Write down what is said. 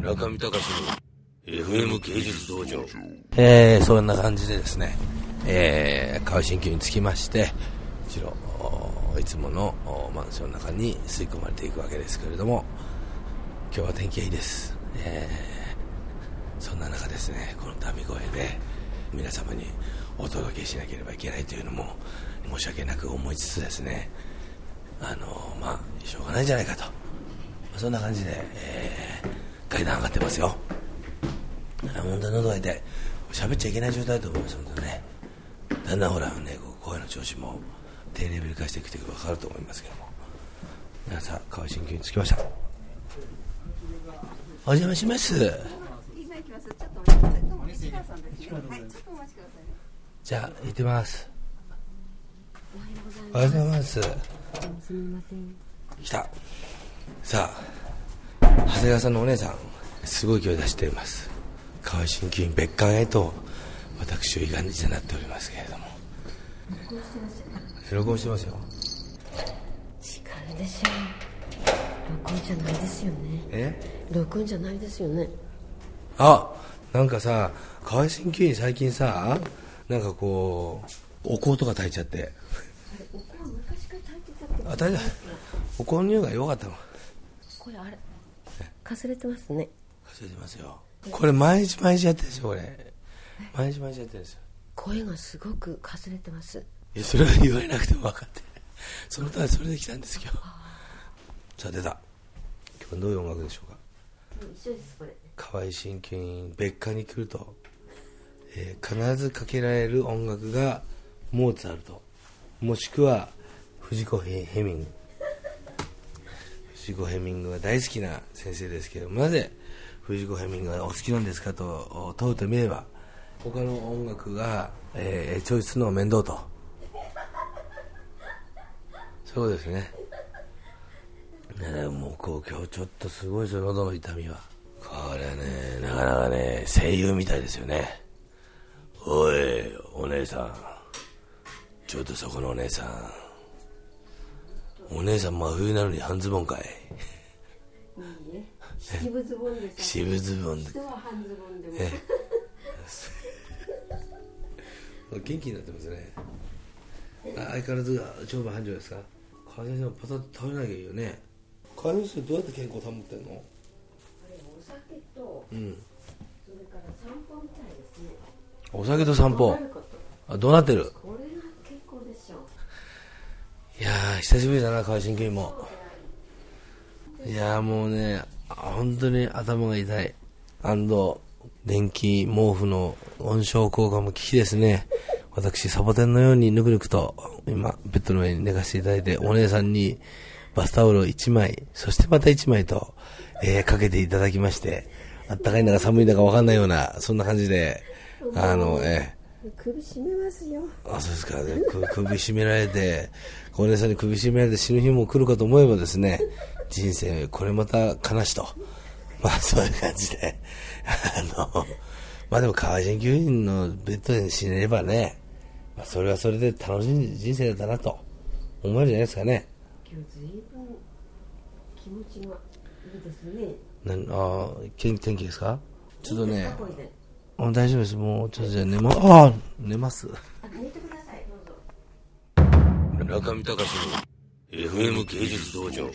中見隆の FM 芸術道場。えー、そんな感じでですね、えー、川新旧につきまして、一路、おいつものマンションの中に吸い込まれていくわけですけれども、今日は天気がいいです。えー、そんな中ですね、この民声で皆様にお届けしなければいけないというのも申し訳なく思いつつですね、あのまあ、しょうがないんじゃないかと。まあそんな感じで、えー、階段上がってますよ。本当に喉が痛い。喋っちゃいけない状態だと思います、本当にね。だんだんほら、ね、こう声の調子も低レベル化してきて分かると思いますけども。皆さん、川新球に着きました。お邪魔します。今行きます。ちょっとお待ちください。どうも西川さんですね。はい、ちょっとお待ちくださいね。じゃあ、行ってます。おはようございます。すみません。来た。さあ、長谷川さんのお姉さん、すごい勢い出しています。川合鍼灸院別館へと、私をいがんじてなっておりますけれども。録音してますよ。違うでしょう。録音じゃないですよね。え？録音じゃないですよね。あ、なんかさ、川合鍼灸院最近さ、なんかこう、お香とか炊いちゃって。お香昔から炊いてたってあ、炊いた。お香の匂いが良かったの。これあれ。かすれてますね。忘れてますよ。これ毎日毎日やってるんですよ、これ。毎日毎日やってるんですよ。声がすごくかすれてます。いや、それは言われなくても分かって。そのためそれで来たんです、今日。さあ、出た。今日はどういう音楽でしょうか？一緒です、これ。河合鍼灸院別館に来ると、えー必ずかけられる音楽がモーツァルトもしくは藤子ヘヘミング藤子ヘミングが大好きな先生ですけどなぜ藤子ヘミングがお好きなんですかと問うてみれば他の音楽が、えーチョイスの面倒と。そうですね。ねもうこう今日ちょっとすごいですよ喉の痛みは。これねなかなかね声優みたいですよね。おいお姉さん。ちょっとそこのお姉さん。お姉さん真冬なのに半ズボンかい。いいえ。七分ズボンです。渋ズボンで人は半ズボンでも。え 元気になってますね。あ相変わらず長番繁盛ですか？川先生もパタッと食べなきゃいいよね。川先生どうやって健康保ってんの？お酒と、うん。それから散歩みたいですね。お酒と散歩。わかること。あどうなってる？これが健康でしょ。う。いやー久しぶりだな川新球も。いやーもうねあ本当に頭が痛い電気毛布の温床効果も効きですね私サボテンのようにぬくぬくと今ベッドの上に寝かせていただいてお姉さんにバスタオルを1枚そしてまた1枚と、えーかけていただきましてあったかいんだか寒いんだか分かんないようなそんな感じであのえー首絞めますよ。あ、そうですか。首絞められて、お姉さんに首絞められて死ぬ日も来るかと思えばですね、人生、これまた悲しと。まあ、そういう感じで。あの、まあでも、川人吸引のベッドで死ねればね、まあ、それはそれで楽しい人生だったなと思えるじゃないですかね。今日ずいぶん気持ちがいいですね。なんあ天天気ですか？ちょっとね。あ大丈夫です。もうちょっとじゃあ寝ま、ああ、寝ます。あ、寝てください。どうぞ。中見隆の FM 芸術道場。